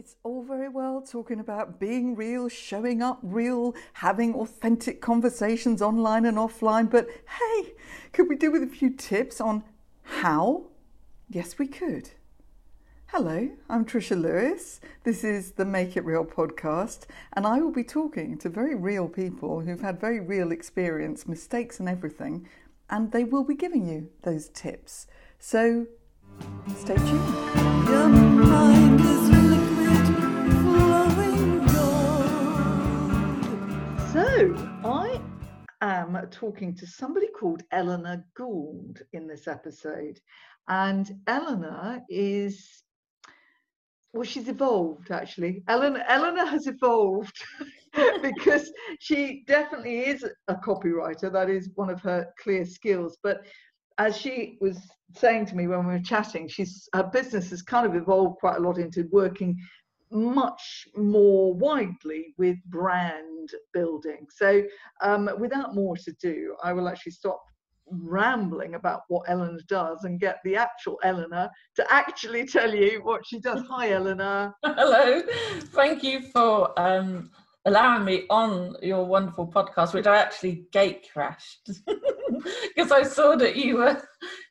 It's all very well talking about being real, showing up real, having authentic conversations online and offline, but hey, could we do with a few tips on how? Yes, we could. Hello, I'm Trisha Lewis. This is the Make It Real podcast, and I will be talking to very real people who've had very real experience, mistakes, and everything, and they will be giving you those tips. So stay tuned. I am talking to somebody called Eleanor Gould in this episode. And Eleanor is, well, she's evolved actually. Eleanor, Eleanor has evolved because she definitely is a copywriter. That is one of her clear skills. But as she was saying to me when we were chatting, she's her business has kind of evolved quite a lot into working much more widely with brand building. So, um, without more to do, I will actually stop rambling about what Eleanor does and get the actual Eleanor to actually tell you what she does. Hi, Eleanor. Hello. Thank you for um, allowing me on your wonderful podcast, which I actually gate crashed because I saw that you were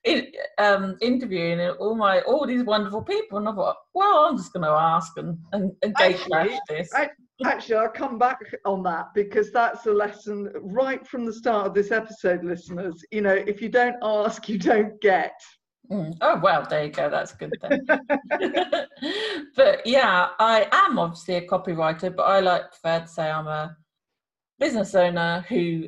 in, um, interviewing all my all these wonderful people, and I thought, well, I'm just going to ask and, and, and gate this. I, actually, I'll come back on that because that's a lesson right from the start of this episode, listeners. You know, if you don't ask, you don't get. Mm. Oh well, there you go. That's a good then. but yeah, I am obviously a copywriter, but I like prefer to say I'm a business owner who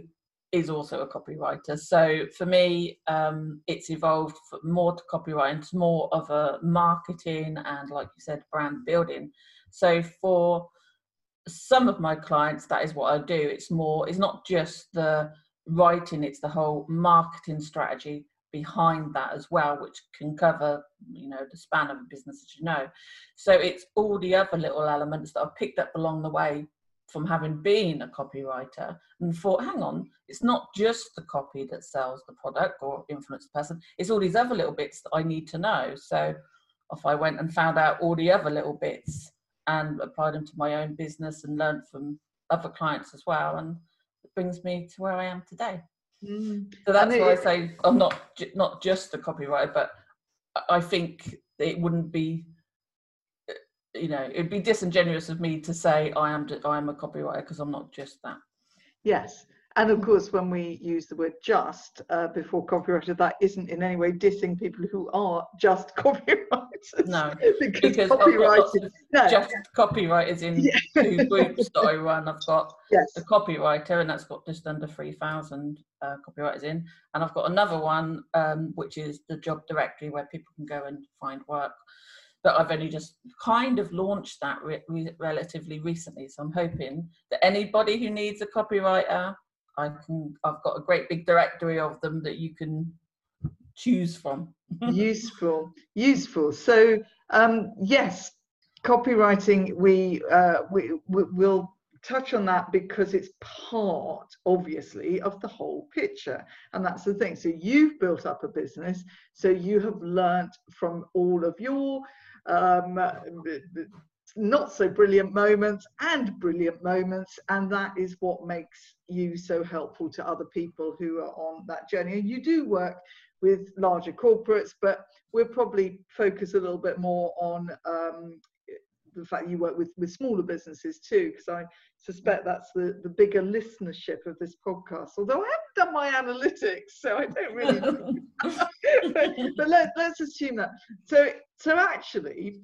is also a copywriter. So for me, um, it's evolved more to copywriting. It's more of a marketing and, like you said, brand building. So for some of my clients, that is what I do. It's more. It's not just the writing; it's the whole marketing strategy behind that as well, which can cover, you know, the span of a business, as you know. So it's all the other little elements that I've picked up along the way from having been a copywriter and thought, hang on, it's not just the copy that sells the product or influence the person, it's all these other little bits that I need to know. So off I went and found out all the other little bits and applied them to my own business and learned from other clients as well. And it brings me to where I am today. Mm. So that's why I say I'm not not just a copywriter, but I think it wouldn't be, you know, it'd be disingenuous of me to say I am I am a copywriter because I'm not just that. Yes, and of course, when we use the word just uh, before copywriter, that isn't in any way dissing people who are just copywriters. No, because, because copywriting, no. just copywriters in yeah. two groups that I run. I've got yes. the copywriter, and that's got just under 3,000 uh, copywriters in. And I've got another one, um, which is the job directory where people can go and find work. But I've only just kind of launched that re- re- relatively recently. So I'm hoping that anybody who needs a copywriter I can I've got a great big directory of them that you can choose from. useful, useful. So um, yes, copywriting. We, uh, we we will touch on that because it's part, obviously, of the whole picture, and that's the thing. So you've built up a business, so you have learnt from all of your um, not so brilliant moments and brilliant moments and that is what makes you so helpful to other people who are on that journey. And you do work with larger corporates but we'll probably focus a little bit more on um, the fact you work with with smaller businesses too because i suspect that's the the bigger listenership of this podcast although i haven't done my analytics so i don't really but, but let, let's assume that so so actually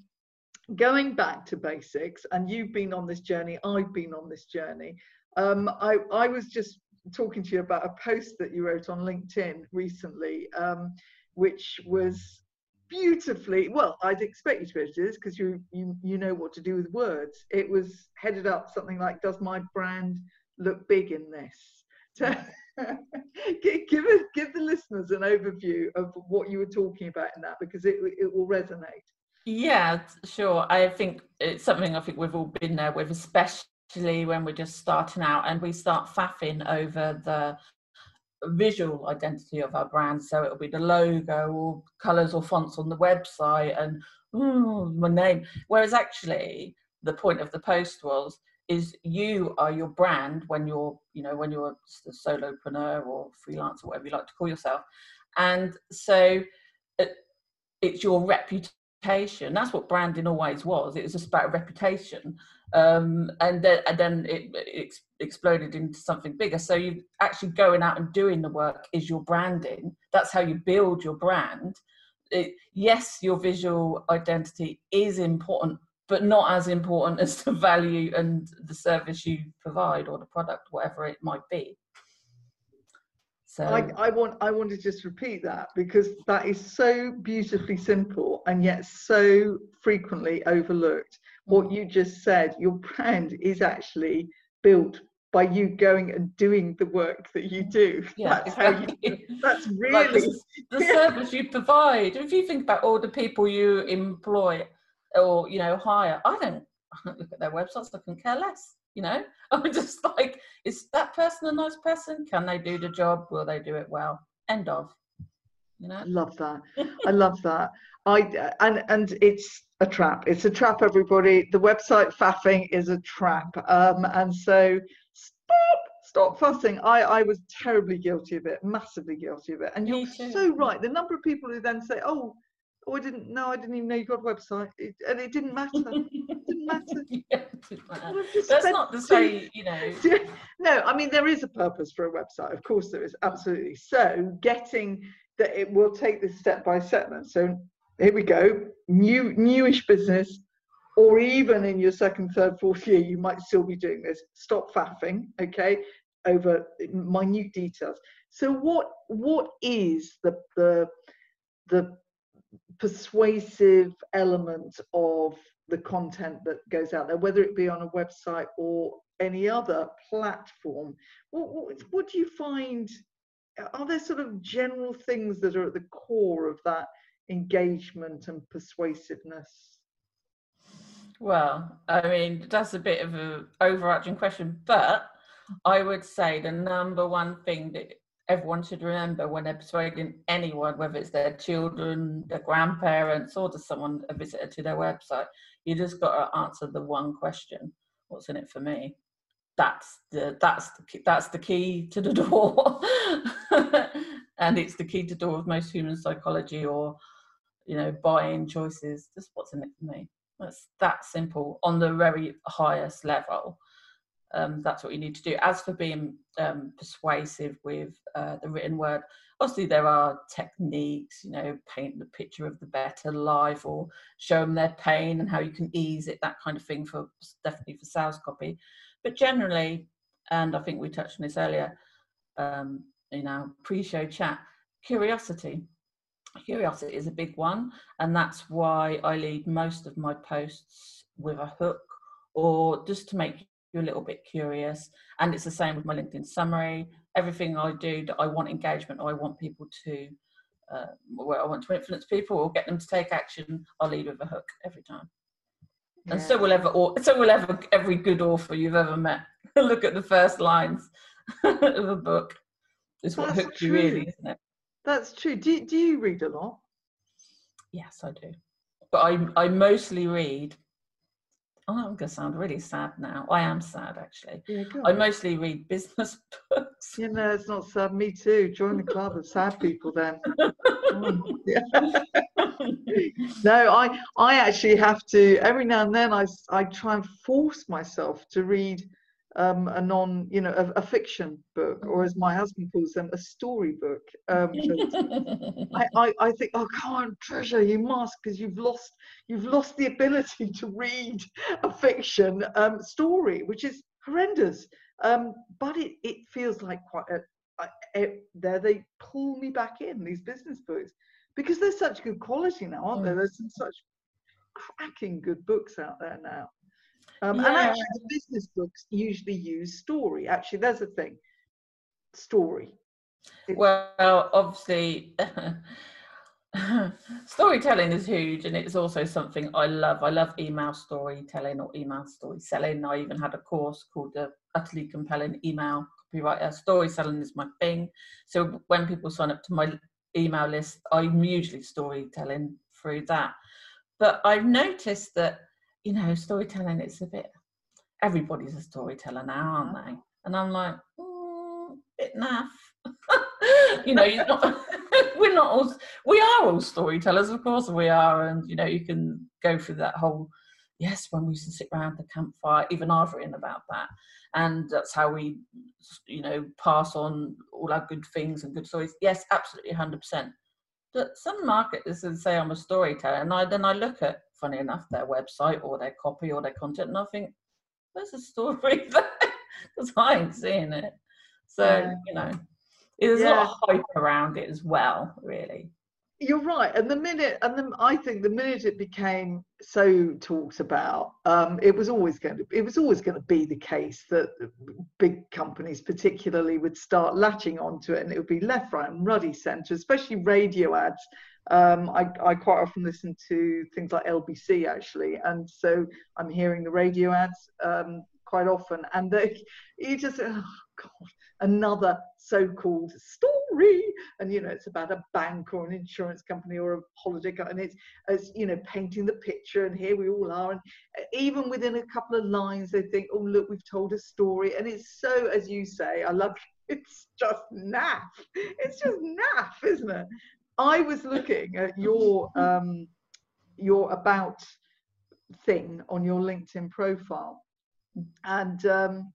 going back to basics, and you've been on this journey, I've been on this journey. Um, I, I was just talking to you about a post that you wrote on LinkedIn recently, um, which was beautifully well i'd expect you to be able to do this because you, you you know what to do with words. It was headed up something like does my brand look big in this? So give, give, give the listeners an overview of what you were talking about in that because it, it will resonate. Yeah, sure. I think it's something I think we've all been there with, especially when we're just starting out and we start faffing over the visual identity of our brand. So it'll be the logo or colours or fonts on the website and ooh, my name. Whereas actually, the point of the post was is you are your brand when you're you know when you're a solopreneur or freelance or whatever you like to call yourself and so it, it's your reputation that's what branding always was. It was just about reputation. Um, and then and then it, it, exploded into something bigger. So you actually going out and doing the work is your branding. That's how you build your brand. It, yes your visual identity is important but not as important as the value and the service you provide or the product whatever it might be so I, I, want I want to just repeat that because that is so beautifully simple and yet so frequently overlooked. What mm. you just said, your brand is actually built by you going and doing the work that you do. Yeah, that's exactly. how you that's really like the, the yeah. service you provide. If you think about all the people you employ or you know hire, I don't I look at their websites, I can care less you know? I'm just like is that person a nice person? Can they do the job? Will they do it well? End of you know? I love that. I love that. I and and it's a trap. It's a trap everybody. The website faffing is a trap. Um and so stop stop fussing. I i was terribly guilty of it massively guilty of it. And you're so right. The number of people who then say oh oh, I didn't know, I didn't even know you got a website. It, and it didn't matter. it didn't matter. yeah, didn't matter. That's not to say, you know. no, I mean, there is a purpose for a website. Of course, there is, absolutely. So, getting that it will take this step by step. So, here we go. New, newish business, or even in your second, third, fourth year, you might still be doing this. Stop faffing, okay, over minute details. So, what what is the the the persuasive element of the content that goes out there, whether it be on a website or any other platform. What, what, what, do you find? Are there sort of general things that are at the core of that engagement and persuasiveness? Well, I mean, that's a bit of an overarching question, but I would say the number one thing that everyone should remember when they're persuading anyone, whether it's their children, their grandparents, or just someone a visitor to their website, you just got to answer the one question: "What's in it for me?" That's the that's the that's the key to the door, and it's the key to the door of most human psychology or you know buying choices. Just what's in it for me? That's that simple on the very highest level um, that's what you need to do. As for being um, persuasive with uh, the written word, obviously there are techniques, you know, paint the picture of the better life or show them their pain and how you can ease it, that kind of thing for definitely for sales copy. But generally, and I think we touched on this earlier, um, you know, pre-show chat, curiosity. Curiosity is a big one, and that's why I lead most of my posts with a hook or just to make you're a little bit curious. And it's the same with my LinkedIn summary. Everything I do that I want engagement or I want people to, uh, where I want to influence people or get them to take action, I'll lead with a hook every time. Yeah. And so will ever, so will ever every good author you've ever met. Look at the first lines of a book. Is what hooks you really, isn't it? That's true. Do do you read a lot? Yes, I do. But I I mostly read oh, I'm going to sound really sad now. I am sad, actually. Yeah, I mostly read business books. You know, it's not sad. Me too. Join the club of sad people then. no, I, I actually have to, every now and then, I, I try and force myself to read um, a non, you know, a, a, fiction book, or as my husband calls them, a storybook. Um, I, I, I think, oh, come on, treasure, you must, because you've lost, you've lost the ability to read a fiction um, story, which is horrendous. Um, but it, it feels like quite a, there they pull me back in these business books because they're such good quality now, aren't mm. there? There's some such cracking good books out there now. Um, yeah. And actually, the business books usually use story. Actually, there's a thing story. well, obviously, storytelling is huge, and it's also something I love. I love email storytelling or email story selling. I even had a course called the Utterly Compelling Email Copywriter. Story selling is my thing. So when people sign up to my email list, I'm usually storytelling through that. But I've noticed that you know, storytelling, it's a bit, everybody's a storyteller now, aren't they? And I'm like, mm, bit naff. you know, not, we're not all, we are all storytellers, of course we are. And, you know, you can go through that whole, yes, when we used to sit around the campfire, even I've written about that. And that's how we, you know, pass on all our good things and good stories. Yes, absolutely, 100%. But some marketers say I'm a storyteller, and I then I look at, funny enough, their website or their copy or their content, and I think, there's a story there? Because I ain't seeing it. So, you know, there's yeah. a lot of hype around it as well, really. You're right, and the minute, and I think the minute it became so talked about, um, it was always going to, it was always going to be the case that big companies, particularly, would start latching onto it, and it would be left, right, and ruddy centre, especially radio ads. Um, I, I quite often listen to things like LBC actually, and so I'm hearing the radio ads um, quite often, and they, you just, oh God, another so-called story. And you know it's about a bank or an insurance company or a holiday and it's as you know painting the picture and here we all are. And even within a couple of lines they think oh look we've told a story. And it's so as you say i love it, it's just naff. It's just naff isn't it? I was looking at your um your about thing on your linkedin profile and um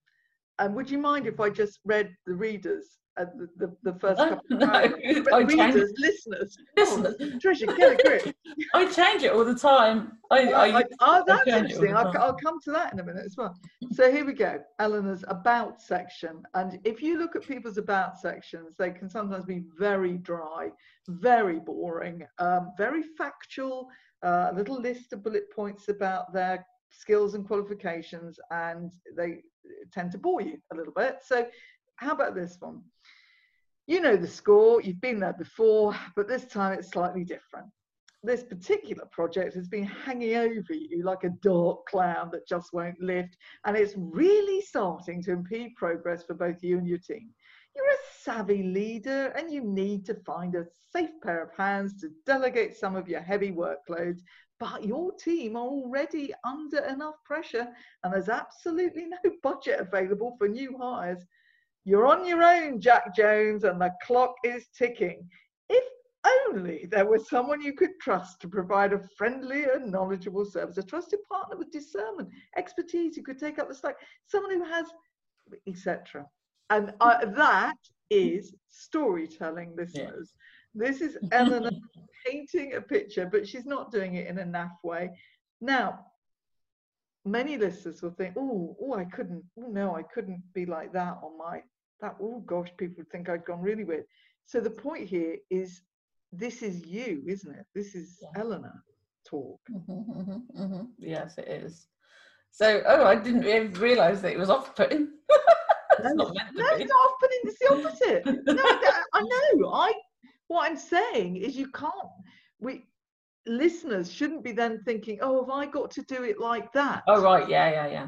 and would you mind if I just read the readers uh, the, the, the, first couple of no, readers, listeners, listeners. Oh, Tricia, get a grip. I change it all the time. I, I, I oh, that's interesting. I'll, I'll, come to that in a minute as well. So here we go. Eleanor's about section, and if you look at people's about sections, they can sometimes be very dry, very boring, um, very factual. Uh, little list of bullet points about their skills and qualifications, and they tend to bore you a little bit. So, how about this one? You know the score, you've been there before, but this time it's slightly different. This particular project has been hanging over you like a dark cloud that just won't lift, and it's really starting to impede progress for both you and your team. You're a savvy leader and you need to find a safe pair of hands to delegate some of your heavy workloads but your team are already under enough pressure and there's absolutely no budget available for new hires. You're on your own, Jack Jones, and the clock is ticking. If only there was someone you could trust to provide a friendly and knowledgeable service, a trusted partner with discernment, expertise who could take up the slack, someone who has, etc. And uh, that is storytelling, listeners. Yeah. This is Eleanor painting a picture, but she's not doing it in a naff way. Now, many listeners will think, oh, oh, I couldn't, oh no, I couldn't be like that on my that. Oh gosh, people would think I'd gone really weird. So the point here is, this is you, isn't it? This is yeah. Eleanor talk. Mm-hmm, mm-hmm, mm-hmm. Yes, it is. So, oh, I didn't even realise that it was off-putting. it's no, not meant to no, be. it's not off-putting. It's the opposite. no, I know. I what I'm saying is you can't, we, listeners shouldn't be then thinking, oh, have I got to do it like that? Oh, right. Yeah, yeah, yeah.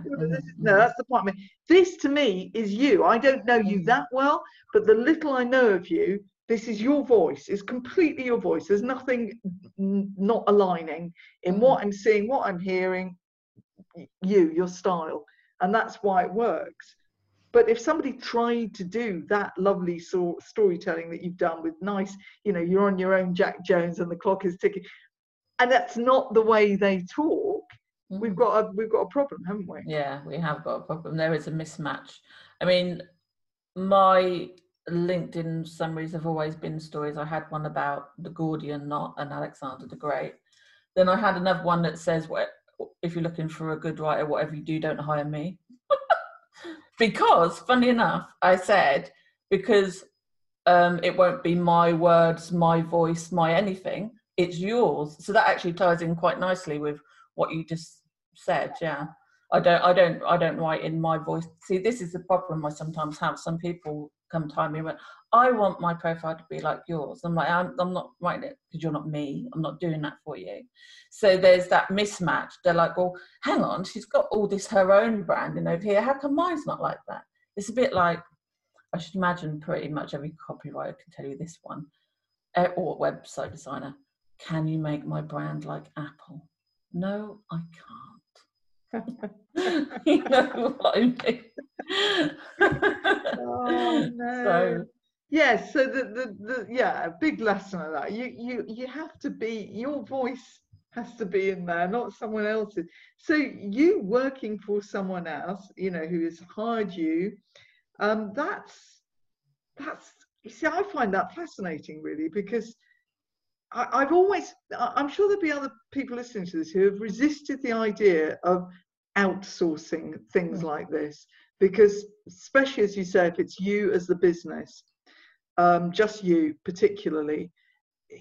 No, that's the point. This to me is you. I don't know you mm. that well, but the little I know of you, this is your voice. It's completely your voice. There's nothing not aligning in what mm. I'm seeing, what I'm hearing, you, your style. And that's why it works. But if somebody tried to do that lovely sort storytelling that you've done with nice, you know, you're on your own Jack Jones and the clock is ticking, and that's not the way they talk, mm. we've got a we've got a problem, haven't we? Yeah, we have got a problem. There is a mismatch. I mean, my LinkedIn summaries have always been stories. I had one about the Gordian knot and Alexander the Great. Then I had another one that says, "What if you're looking for a good writer? Whatever you do, don't hire me." Because, funny enough, I said, because um, it won't be my words, my voice, my anything, it's yours. So that actually ties in quite nicely with what you just said. Yeah. I don't, I don't, I don't write in my voice. See, this is the problem I sometimes have. Some people come to me went, I want my profile to be like yours. I'm like, I'm, I'm not writing it because you're not me. I'm not doing that for you. So there's that mismatch. They're like, well, hang on, she's got all this her own branding over here. How come mine's not like that? It's a bit like, I should imagine pretty much every copywriter can tell you this one, eh, or website designer. Can you make my brand like Apple? No, I can't. you know what I mean? oh no. So, yes, so the, the, the yeah, a big lesson of that. You you you have to be your voice has to be in there, not someone else's. So you working for someone else, you know, who has hired you, um, that's that's you see, I find that fascinating really because I, have always I'm sure there'll be other people listening to this who have resisted the idea of outsourcing things mm. like this because especially as you say if it's you as the business um, just you particularly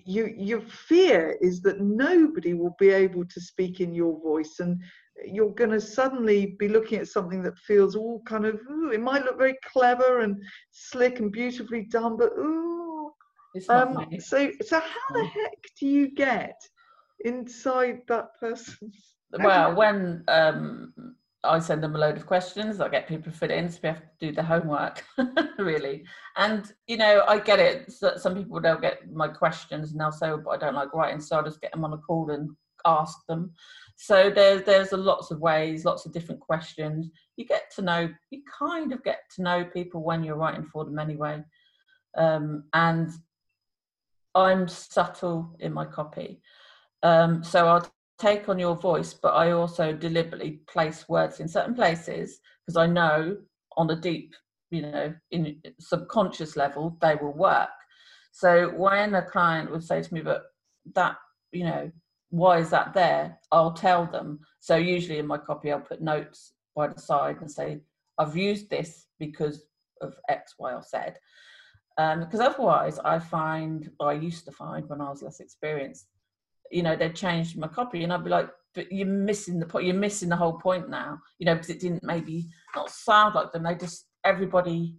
you your fear is that nobody will be able to speak in your voice and you're going to suddenly be looking at something that feels all kind of ooh, it might look very clever and slick and beautifully done but ooh. Um, so so how the mm. heck do you get inside that person's well when um I send them a load of questions. I get people to fill in, so we have to do the homework, really. And you know, I get it. So some people they'll get my questions and they'll say, oh, "But I don't like writing," so I just get them on a call and ask them. So there's there's a lots of ways, lots of different questions. You get to know, you kind of get to know people when you're writing for them anyway. Um, and I'm subtle in my copy. Um, so I'll take on your voice, but I also deliberately place words in certain places because I know on a deep, you know, in subconscious level, they will work. So when a client would say to me, but that, you know, why is that there? I'll tell them. So usually in my copy, I'll put notes by the side and say, I've used this because of X, Y, or Z. Um, because otherwise, I find, or I used to find when I was less experienced, you know they'd changed my copy and i'd be like but you're missing the point you're missing the whole point now you know because it didn't maybe not sound like them they just everybody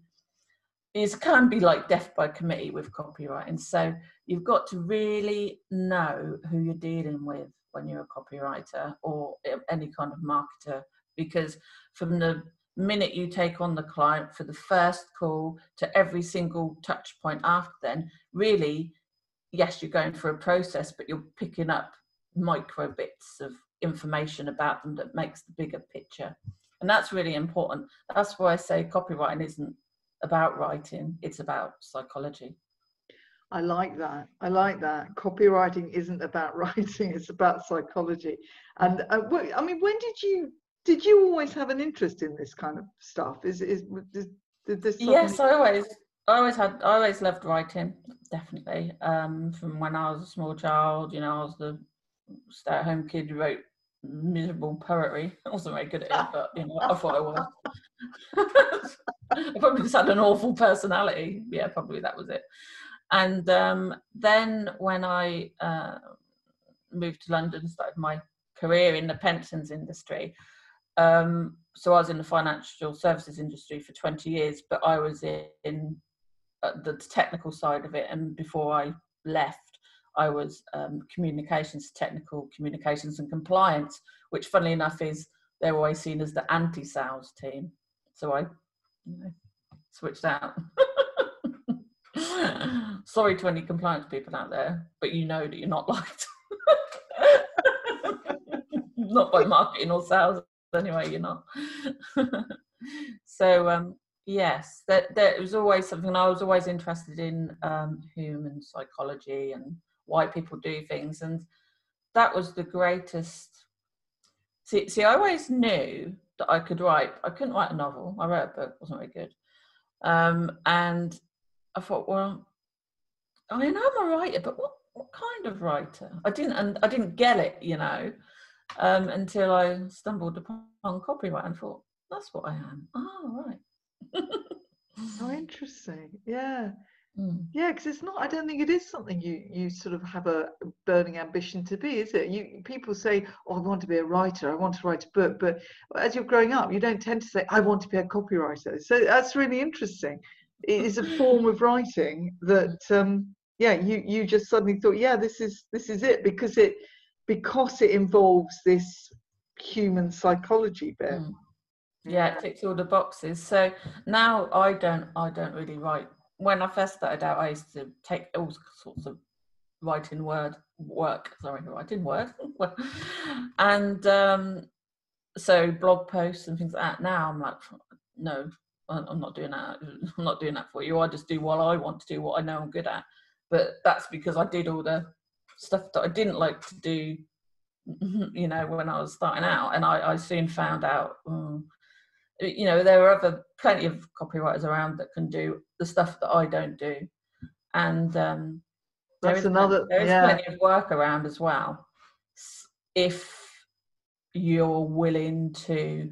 is can be like death by committee with copyright and so you've got to really know who you're dealing with when you're a copywriter or any kind of marketer because from the minute you take on the client for the first call to every single touch point after then really yes, you're going through a process, but you're picking up micro bits of information about them that makes the bigger picture. And that's really important. That's why I say copywriting isn't about writing, it's about psychology. I like that. I like that. Copywriting isn't about writing; it's about psychology. And uh, I mean, when did you did you always have an interest in this kind of stuff? Is is did, did this? Yes, I always I always had, I always loved writing, definitely. Um, from when I was a small child, you know, I was the stay-at-home kid who wrote miserable poetry. I wasn't very good at it, but you know, I thought I was. I probably just had an awful personality. Yeah, probably that was it. And um, then when I uh, moved to London, started my career in the pensions industry. Um, so I was in the financial services industry for 20 years, but I was in the technical side of it. And before I left, I was um, communications, technical communications and compliance, which, funnily enough, is they're always seen as the anti-sales team. So I, you know, switched out. Sorry to any compliance people out there, but you know that you're not liked. not by marketing or sales anyway. You're not. so um, yes that that was always something i was always interested in um, human psychology and why people do things and that was the greatest see, see i always knew that i could write i couldn't write a novel i wrote a book wasn't very good um, and i thought well i mean i'm a writer but what, what kind of writer? I didn't and i didn't get it you know um, until i stumbled upon copyright and thought that's what i am. Oh right oh, interesting. Yeah. Mm. Yeah, because it's not. I don't think it is something you you sort of have a burning ambition to be, is it? You people say, "Oh, I want to be a writer. I want to write a book," but as you're growing up, you don't tend to say, "I want to be a copywriter." So that's really interesting. It is a form of writing that, um, yeah, you you just suddenly thought, "Yeah, this is this is it," because it because it involves this human psychology bit. Mm yeah it ticks all the boxes so now i don't i don't really write when i first started out i used to take all sorts of writing word work sorry writing word and um so blog posts and things like that. Now I'm like, no, I'm not doing that. I'm not doing that for you. I just do what I want to do, what I know I'm good at. But that's because I did all the stuff that I didn't like to do, you know, when I was starting out. And I, I soon found out, um, you know, there are other plenty of copywriters around that can do the stuff that I don't do. And um, that's there another. There is yeah. plenty of work around as well. If you're willing to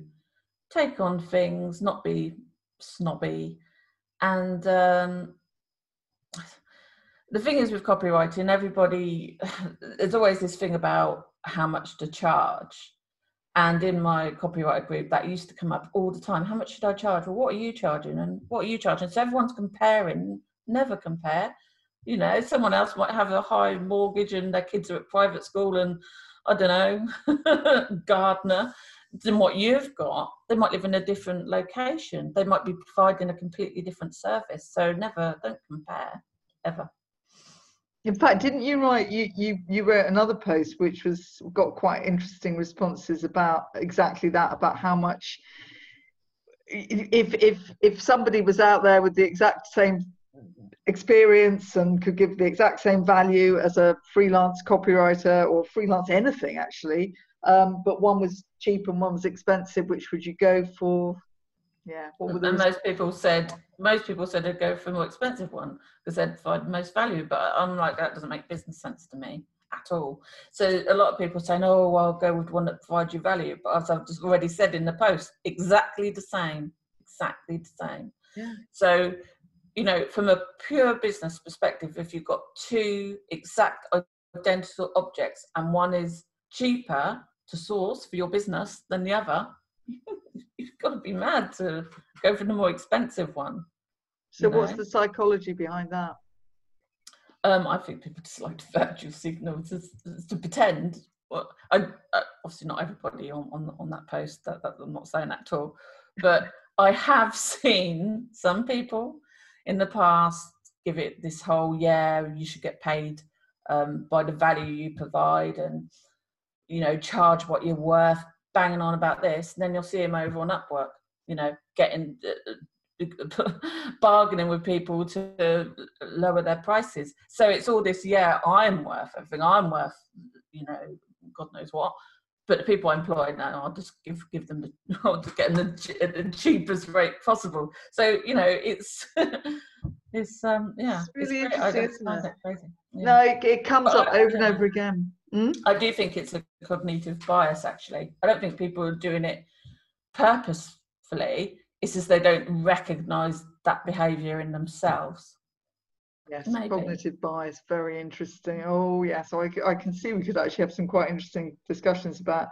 take on things, not be snobby, and um, the thing is with copywriting, everybody there's always this thing about how much to charge. And in my copywriter group, that used to come up all the time. How much should I charge? Well, what are you charging? And what are you charging? So everyone's comparing. Never compare. You know, someone else might have a high mortgage and their kids are at private school and I don't know, gardener than what you've got. They might live in a different location. They might be providing a completely different service. So never, don't compare ever. In fact, didn't you write you you you wrote another post which was got quite interesting responses about exactly that about how much if if if somebody was out there with the exact same experience and could give the exact same value as a freelance copywriter or freelance anything actually um, but one was cheap and one was expensive which would you go for yeah. And most people said most people said they'd go for a more expensive one because they'd find most value but i'm like that doesn't make business sense to me at all. So a lot of people saying oh well, i'll go with one that provides you value but as i've just already said in the post exactly the same exactly the same. Yeah. so you know, from a pure business perspective, if you've got two exact identical objects and one is cheaper to source for your business than the other, you've got to be mad to go for the more expensive one. So, what's know? the psychology behind that? Um, I think people just like virtue signal to, to pretend. Well, I, uh, obviously not everybody on, on on that post. That, that I'm not saying that at all, but I have seen some people in the past give it this whole yeah you should get paid um, by the value you provide and you know charge what you're worth banging on about this and then you'll see him over on upwork you know getting uh, bargaining with people to lower their prices so it's all this yeah i'm worth everything i'm worth you know god knows what but the people I employ now, I'll just give give them the, I'll just get them the, the cheapest rate possible. So you know, it's it's um yeah, it's really it's interesting, isn't it? it yeah. No, it, it comes but up over and over again. Mm? I do think it's a cognitive bias. Actually, I don't think people are doing it purposefully. It's just they don't recognise that behaviour in themselves. Yes, Maybe. cognitive bias, very interesting. Oh, yeah. So I, I can see we could actually have some quite interesting discussions about.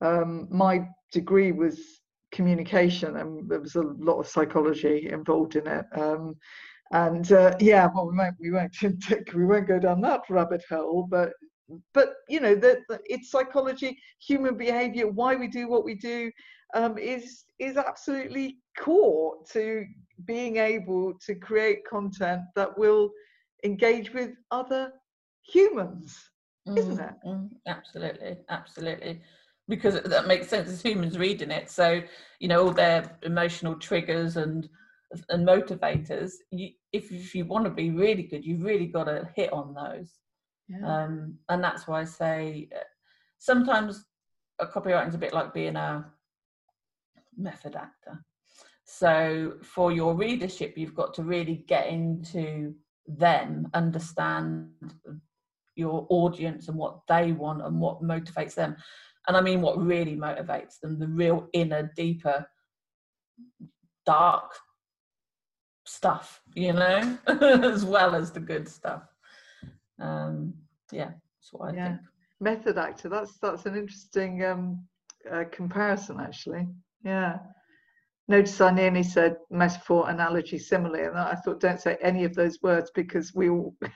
Um, my degree was communication, and there was a lot of psychology involved in it. Um, and uh, yeah, well, we won't we won't we won't go down that rabbit hole, but but you know that it's psychology, human behavior, why we do what we do, um, is is absolutely core to being able to create content that will engage with other humans, isn't it? Mm, absolutely, absolutely. Because that makes sense as humans reading it. So, you know, all their emotional triggers and and motivators. You, if, if you want to be really good, you've really got to hit on those. Um, and that's why I say uh, sometimes a copywriting is a bit like being a method actor. So for your readership, you've got to really get into them, understand your audience and what they want and what motivates them. And I mean, what really motivates them, the real inner, deeper, dark stuff, you know, as well as the good stuff. Um, yeah, that's what I yeah. think. Method actor, that's that's an interesting um, uh, comparison, actually. Yeah. Notice I nearly said metaphor, analogy, simile, and I thought don't say any of those words because we all.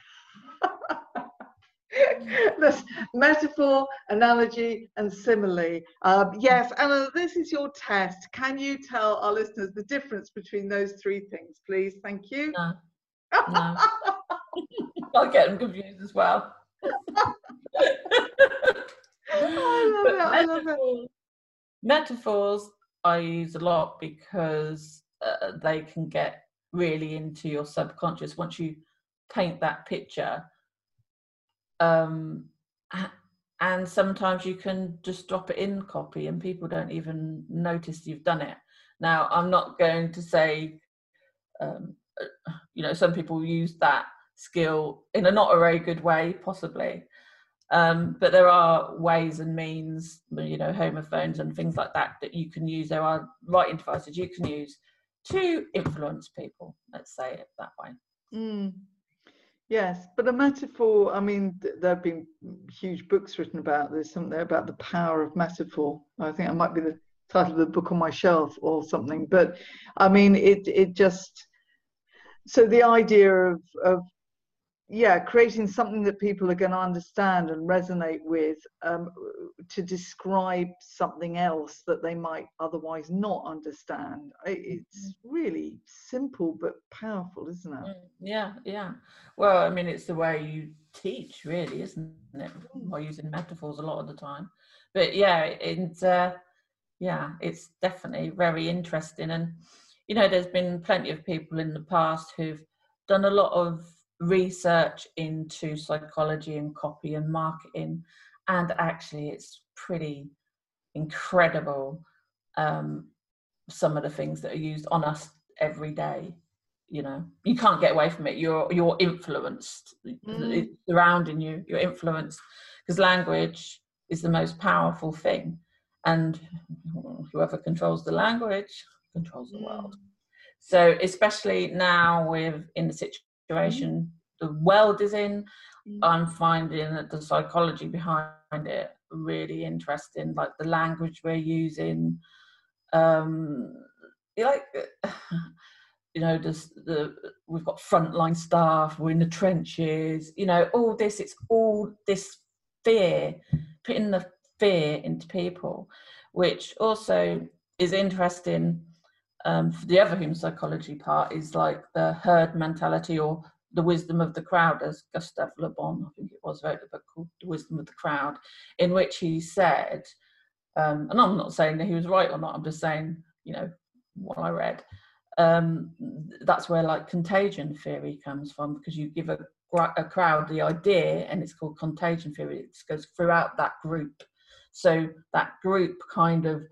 this metaphor, analogy, and simile. Um, yes, Anna, this is your test. Can you tell our listeners the difference between those three things, please? Thank you. No. no. I'll get them confused as well. I love it. I love it Metaphors I use a lot because uh, they can get really into your subconscious once you paint that picture. Um, and sometimes you can just drop it in copy and people don't even notice you've done it. Now, I'm not going to say, um, uh, you know, some people use that skill in a not a very good way, possibly. Um, but there are ways and means, you know, homophones and things like that that you can use. There are writing devices you can use to influence people. Let's say it that way. Mm. Yes, but a metaphor. I mean, th- there have been huge books written about this, haven't there? About the power of metaphor. I think that might be the title of the book on my shelf or something. But I mean, it it just so the idea of of yeah, creating something that people are going to understand and resonate with um, to describe something else that they might otherwise not understand. It's mm-hmm. really simple but powerful, isn't it? Mm, yeah, yeah. Well, I mean, it's the way you teach, really, isn't it? Mm. By using metaphors a lot of the time. But yeah, it's uh, yeah, it's definitely very interesting. And you know, there's been plenty of people in the past who've done a lot of research into psychology and copy and marketing, and actually, it's pretty incredible. Um, some of the things that are used on us every day. You know, you can't get away from it. You're you're influenced. Mm. It's surrounding you. You're influenced because language is the most powerful thing, and whoever controls the language controls the world. Mm. So especially now with in the situation situation mm-hmm. the world is in. Mm-hmm. I'm finding that the psychology behind it really interesting, like the language we're using. Um, like you know, just the we've got frontline staff, we're in the trenches, you know, all this. It's all this fear, putting the fear into people, which also is interesting um, the other human psychology part is like the herd mentality or the wisdom of the crowd, as Gustave Le Bon, I think it was, wrote a book called The Wisdom of the Crowd, in which he said, um, and I'm not saying that he was right or not, I'm just saying, you know, what I read. Um, that's where like contagion theory comes from because you give a, a crowd the idea and it's called contagion theory. It goes throughout that group. So that group kind of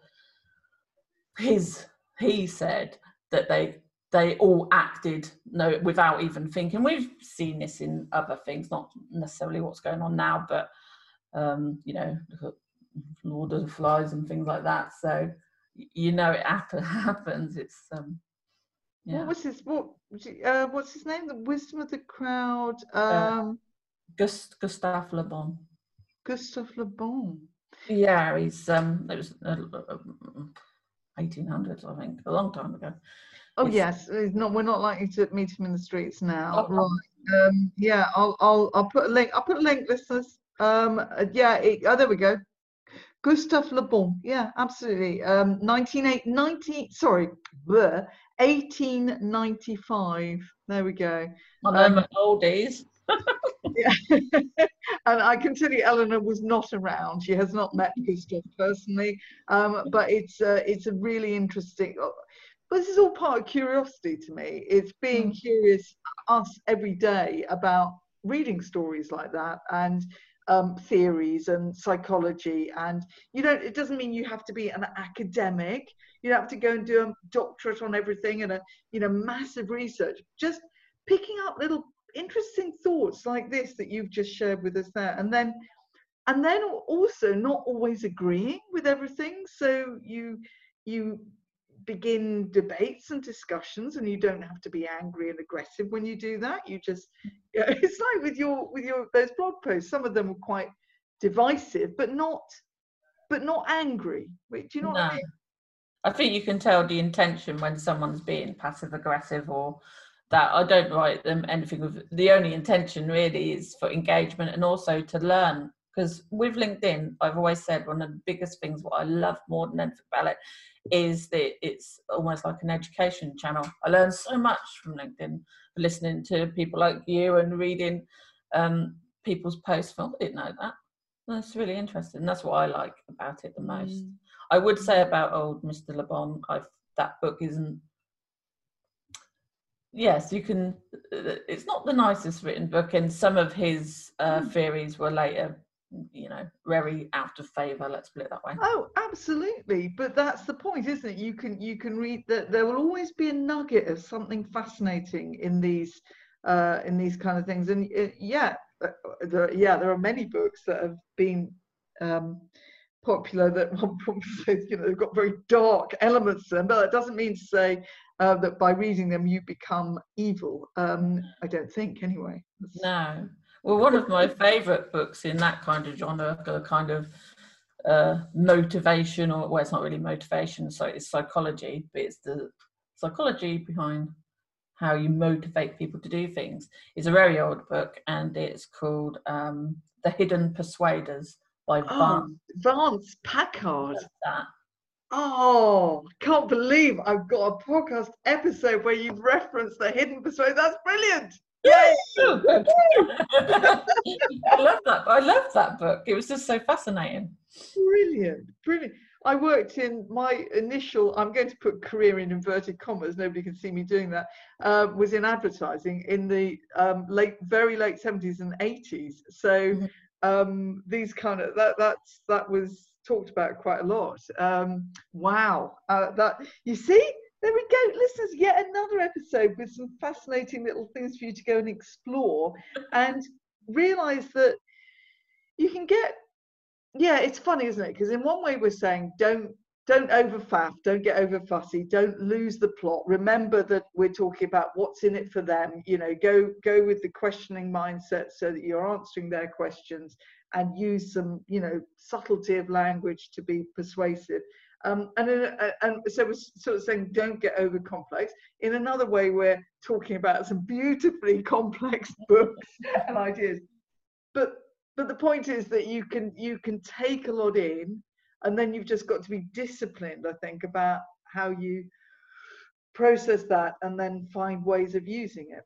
his he said that they they all acted no without even thinking. We've seen this in other things, not necessarily what's going on now, but um, you know, Lord of the Flies and things like that. So you know it happens. It's um, yeah. What was his what? Uh, what's his name? The Wisdom of the Crowd. Uh, um, uh, Gust Gustave Le Bon. Gustave Le Bon. Yeah, he's um. It was. Uh, 1800s, I think, a long time ago. Oh it's, yes, it's not. We're not likely to meet him in the streets now. Oh, right. Um, yeah, I'll, I'll, I'll put a link. I'll put a link, listeners. Um, uh, yeah. It, oh, there we go. Gustave Le Bon. Yeah, absolutely. Um, 1990. Sorry, bleh, 1895. There we go. Of um, old days. Yeah. and I can tell you, Eleanor was not around. She has not met Gustave personally, um, but it's uh, it's a really interesting. But this is all part of curiosity to me. It's being mm. curious us every day about reading stories like that and um, theories and psychology. And you know, it doesn't mean you have to be an academic. You don't have to go and do a doctorate on everything and a you know massive research. Just picking up little interesting thoughts like this that you've just shared with us there. And then and then also not always agreeing with everything. So you you begin debates and discussions and you don't have to be angry and aggressive when you do that. You just you know, it's like with your with your those blog posts. Some of them are quite divisive but not but not angry. Do you know no. what i mean? I think you can tell the intention when someone's being passive aggressive or that I don't write them anything with the only intention really is for engagement and also to learn. Because with LinkedIn, I've always said one of the biggest things what I love more than anything about it is that it's almost like an education channel. I learn so much from LinkedIn, listening to people like you and reading um, people's posts. From, I didn't know that. That's really interesting. That's what I like about it the most. Mm. I would say about old Mr. Le Bon, I've, that book isn't. Yes, you can. It's not the nicest written book, and some of his uh, mm. theories were later you know very out of favor let's put it that way oh absolutely but that's the point isn't it you can you can read that there will always be a nugget of something fascinating in these uh in these kind of things and uh, yeah uh, there, yeah there are many books that have been um popular that one probably says you know they've got very dark elements to them but that doesn't mean to say uh, that by reading them you become evil um i don't think anyway no well, one of my favourite books in that kind of genre, a kind of uh, motivation, or well, it's not really motivation, so it's psychology, but it's the psychology behind how you motivate people to do things. It's a very old book, and it's called um, "The Hidden Persuaders" by oh, Vance. Vance Packard. Oh, can't believe I've got a podcast episode where you've referenced the hidden persuasion. That's brilliant. Yay! So good. I love that. I love that book. It was just so fascinating. Brilliant, brilliant. I worked in my initial, I'm going to put career in inverted commas, nobody can see me doing that, uh, was in advertising in the um, late, very late 70s and 80s. So mm-hmm. um, these kind of, that, that's, that was talked about quite a lot. Um, wow. Uh, that, you see, there we go, listeners. Yet another episode with some fascinating little things for you to go and explore and realize that you can get. Yeah, it's funny, isn't it? Because in one way we're saying don't don't overfaff, don't get over fussy, don't lose the plot. Remember that we're talking about what's in it for them. You know, go go with the questioning mindset so that you're answering their questions and use some, you know, subtlety of language to be persuasive. Um, and, uh, and so we're sort of saying don't get over complex. In another way, we're talking about some beautifully complex books and ideas. But but the point is that you can you can take a lot in, and then you've just got to be disciplined. I think about how you process that and then find ways of using it.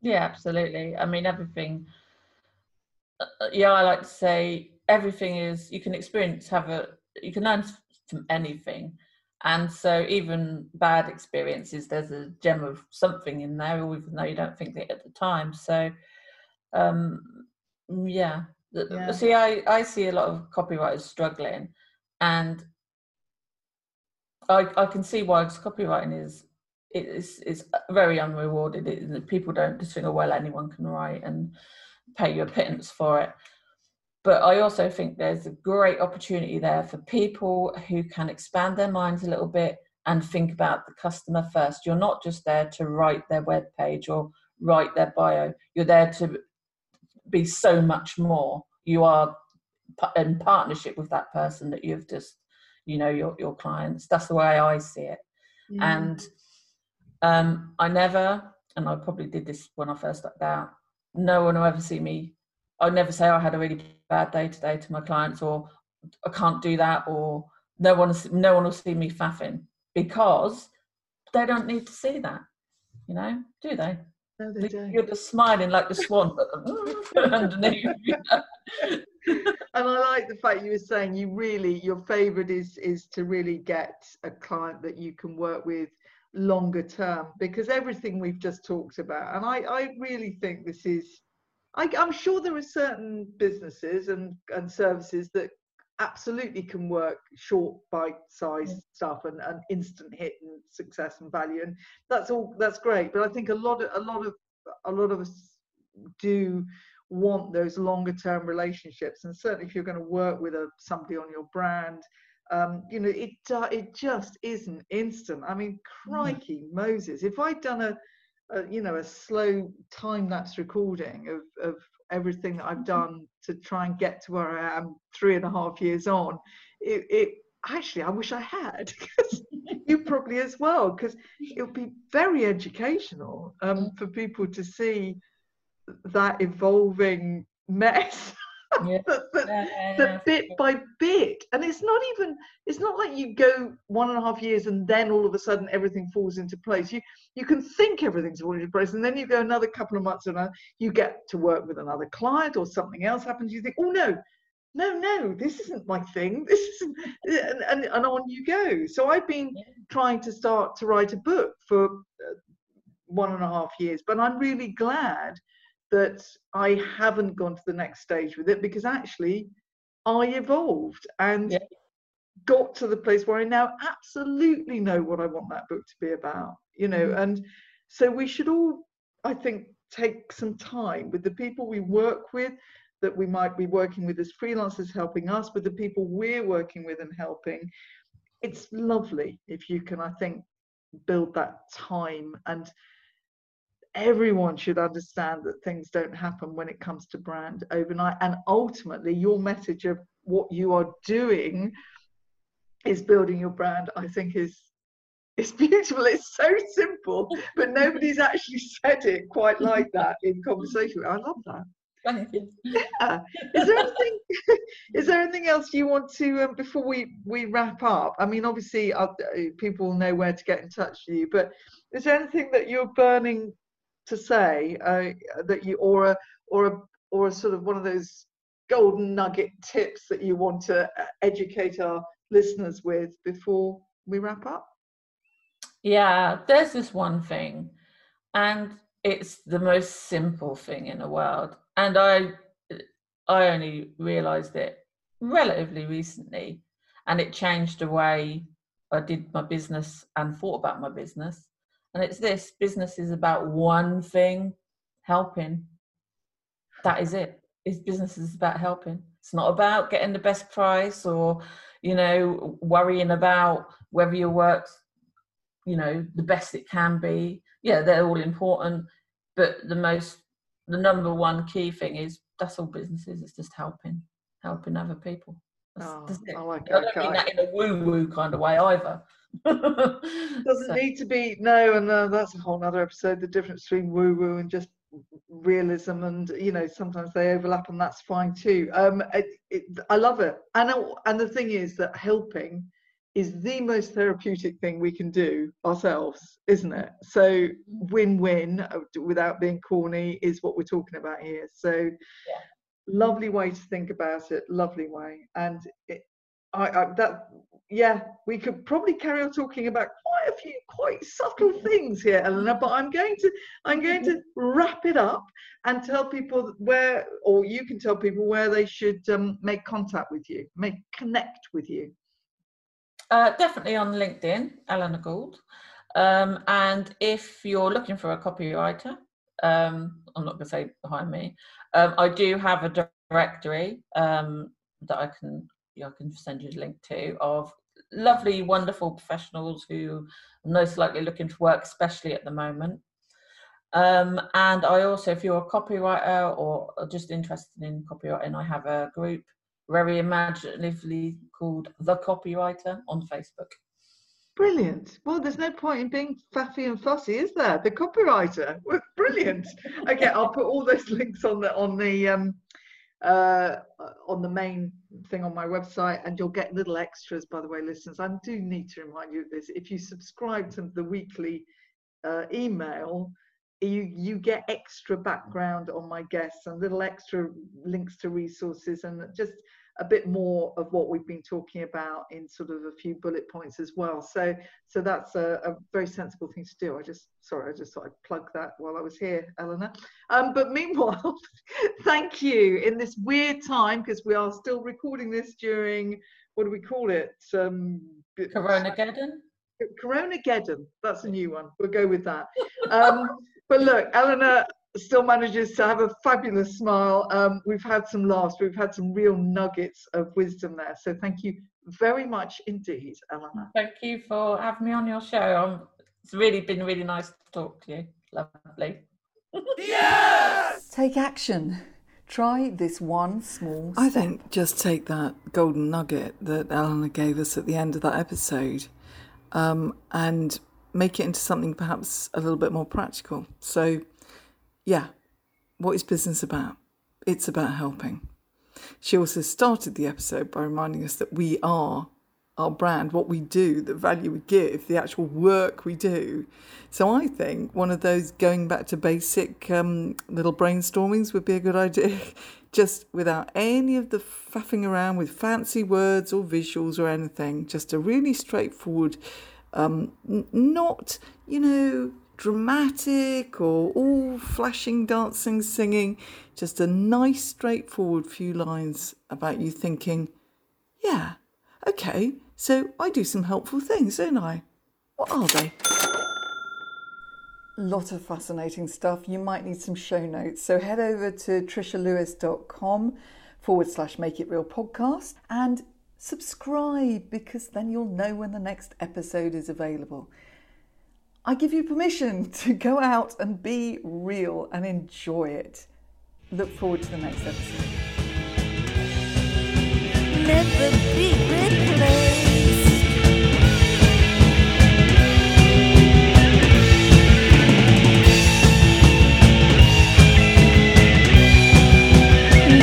Yeah, absolutely. I mean, everything. Uh, yeah, I like to say everything is you can experience have a you can learn from anything. And so, even bad experiences, there's a gem of something in there, even though you don't think it at the time. So, um, yeah. yeah. See, I, I see a lot of copywriters struggling, and I, I can see why copywriting is it is is very unrewarded. It, people don't just think, oh well, anyone can write and pay you a pittance for it but I also think there's a great opportunity there for people who can expand their minds a little bit and think about the customer first. You're not just there to write their web page or write their bio. You're there to be so much more. You are in partnership with that person that you've just, you know, your your clients. That's the way I see it. Mm. And um, I never, and I probably did this when I first started out. No one will ever see me I'll never say I had a really bad day today to my clients, or I can't do that, or no one, no one will see me faffing because they don't need to see that. You know, do they? No, they don't. You're just smiling like the swan, but underneath. You know? and I like the fact you were saying you really your favourite is is to really get a client that you can work with longer term because everything we've just talked about and I, I really think this is I, am sure there are certain businesses and, and services that absolutely can work short bite-sized mm. stuff and, and instant hit and success and value and that's all that's great but i think a lot of a lot of a lot of us do want those longer term relationships and certainly if you're going to work with a somebody on your brand um, you know it uh, it just isn't instant i mean mm. crikey mm. moses if i'd done a a, you know a slow time lapse recording of, of everything that I've mm-hmm. done to try and get to where I am three and a half years on. It, it actually I wish I had because you probably as well because it would be very educational um, mm. for people to see that evolving mess yeah. that, yeah, that bit by bit and it's not even it's not like you go one and a half years and then all of a sudden everything falls into place you you can think everything's falling into place and then you go another couple of months and you get to work with another client or something else happens you think oh no no, no, this isn't my thing. This isn't, and, and, and on you go. So I've been yeah. trying to start to write a book for uh, one and a half years, but I'm really glad that I haven't gone to the next stage with it because actually I evolved and yeah. got to the place where I now absolutely know what I want that book to be about, you know, mm-hmm. and so we should all, I think, take some time with the people we work with that we might be working with as freelancers helping us, with the people we're working with and helping. It's lovely if you can, I think, build that time and everyone should understand that things don't happen when it comes to brand overnight and ultimately your message of what you are doing is building your brand i think is it's beautiful it's so simple but nobody's actually said it quite like that in conversation i love that yeah. Is there anything? is there anything else you want to um, before we we wrap up? I mean, obviously, uh, people know where to get in touch with you, but is there anything that you're burning to say uh, that you or a or a or a sort of one of those golden nugget tips that you want to uh, educate our listeners with before we wrap up? Yeah, there's this one thing, and it's the most simple thing in the world and I I only realised it relatively recently, and it changed the way I did my business and thought about my business. And it's this: business is about one thing, helping. That is it. Is business is about helping. It's not about getting the best price or, you know, worrying about whether your work's, you know, the best it can be. Yeah, they're all important, but the most the number one key thing is that's all businesses. It's just helping, helping other people. That's, oh, that's I like I don't mean that in a woo woo kind of way either. Doesn't so. need to be no, and uh, that's a whole other episode. The difference between woo woo and just realism, and you know sometimes they overlap, and that's fine too. Um, it, it, I love it, and and the thing is that helping is the most therapeutic thing we can do ourselves, isn't it? So win-win uh, without being corny is what we're talking about here. So yeah. lovely way to think about it, lovely way. And it, I, I, that yeah, we could probably carry on talking about quite a few quite subtle things here, Eleanor. But I'm going to I'm going to wrap it up and tell people where, or you can tell people where they should um, make contact with you, make connect with you. Uh, definitely on LinkedIn, Eleanor Gould. Um, and if you're looking for a copywriter, um, I'm not going to say behind me. Um, I do have a directory um, that I can I can send you a link to of lovely, wonderful professionals who are most likely looking for work, especially at the moment. Um, and I also, if you're a copywriter or just interested in copywriting, I have a group very imaginatively called The Copywriter on Facebook. Brilliant. Well, there's no point in being faffy and fussy, is there? The copywriter. Brilliant. okay, I'll put all those links on the on the um, uh, on the main thing on my website, and you'll get little extras. By the way, listeners, I do need to remind you of this. If you subscribe to the weekly uh, email, you you get extra background on my guests and little extra links to resources and just a bit more of what we've been talking about in sort of a few bullet points as well. So, so that's a, a very sensible thing to do. I just, sorry, I just thought I'd plug that while I was here, Eleanor. Um, but meanwhile, thank you in this weird time because we are still recording this during what do we call it? Um, Corona Geddon. Corona Geddon. That's a new one. We'll go with that. Um, but look, Eleanor, still manages to have a fabulous smile. Um, we've had some laughs, we've had some real nuggets of wisdom there. So thank you very much indeed, Eleanor. Thank you for having me on your show. it's really been really nice to talk to you. Lovely. yes! Take action. Try this one small step. I think just take that golden nugget that Eleanor gave us at the end of that episode um, and make it into something perhaps a little bit more practical. So yeah, what is business about? It's about helping. She also started the episode by reminding us that we are our brand, what we do, the value we give, the actual work we do. So I think one of those going back to basic um, little brainstormings would be a good idea, just without any of the faffing around with fancy words or visuals or anything. Just a really straightforward, um, not you know dramatic or all flashing, dancing, singing. Just a nice, straightforward few lines about you thinking, yeah, okay, so I do some helpful things, don't I? What are they? Lot of fascinating stuff. You might need some show notes. So head over to trishalewis.com forward slash make it real podcast and subscribe because then you'll know when the next episode is available. I give you permission to go out and be real and enjoy it. Look forward to the next episode. Never be replaced.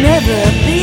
Never be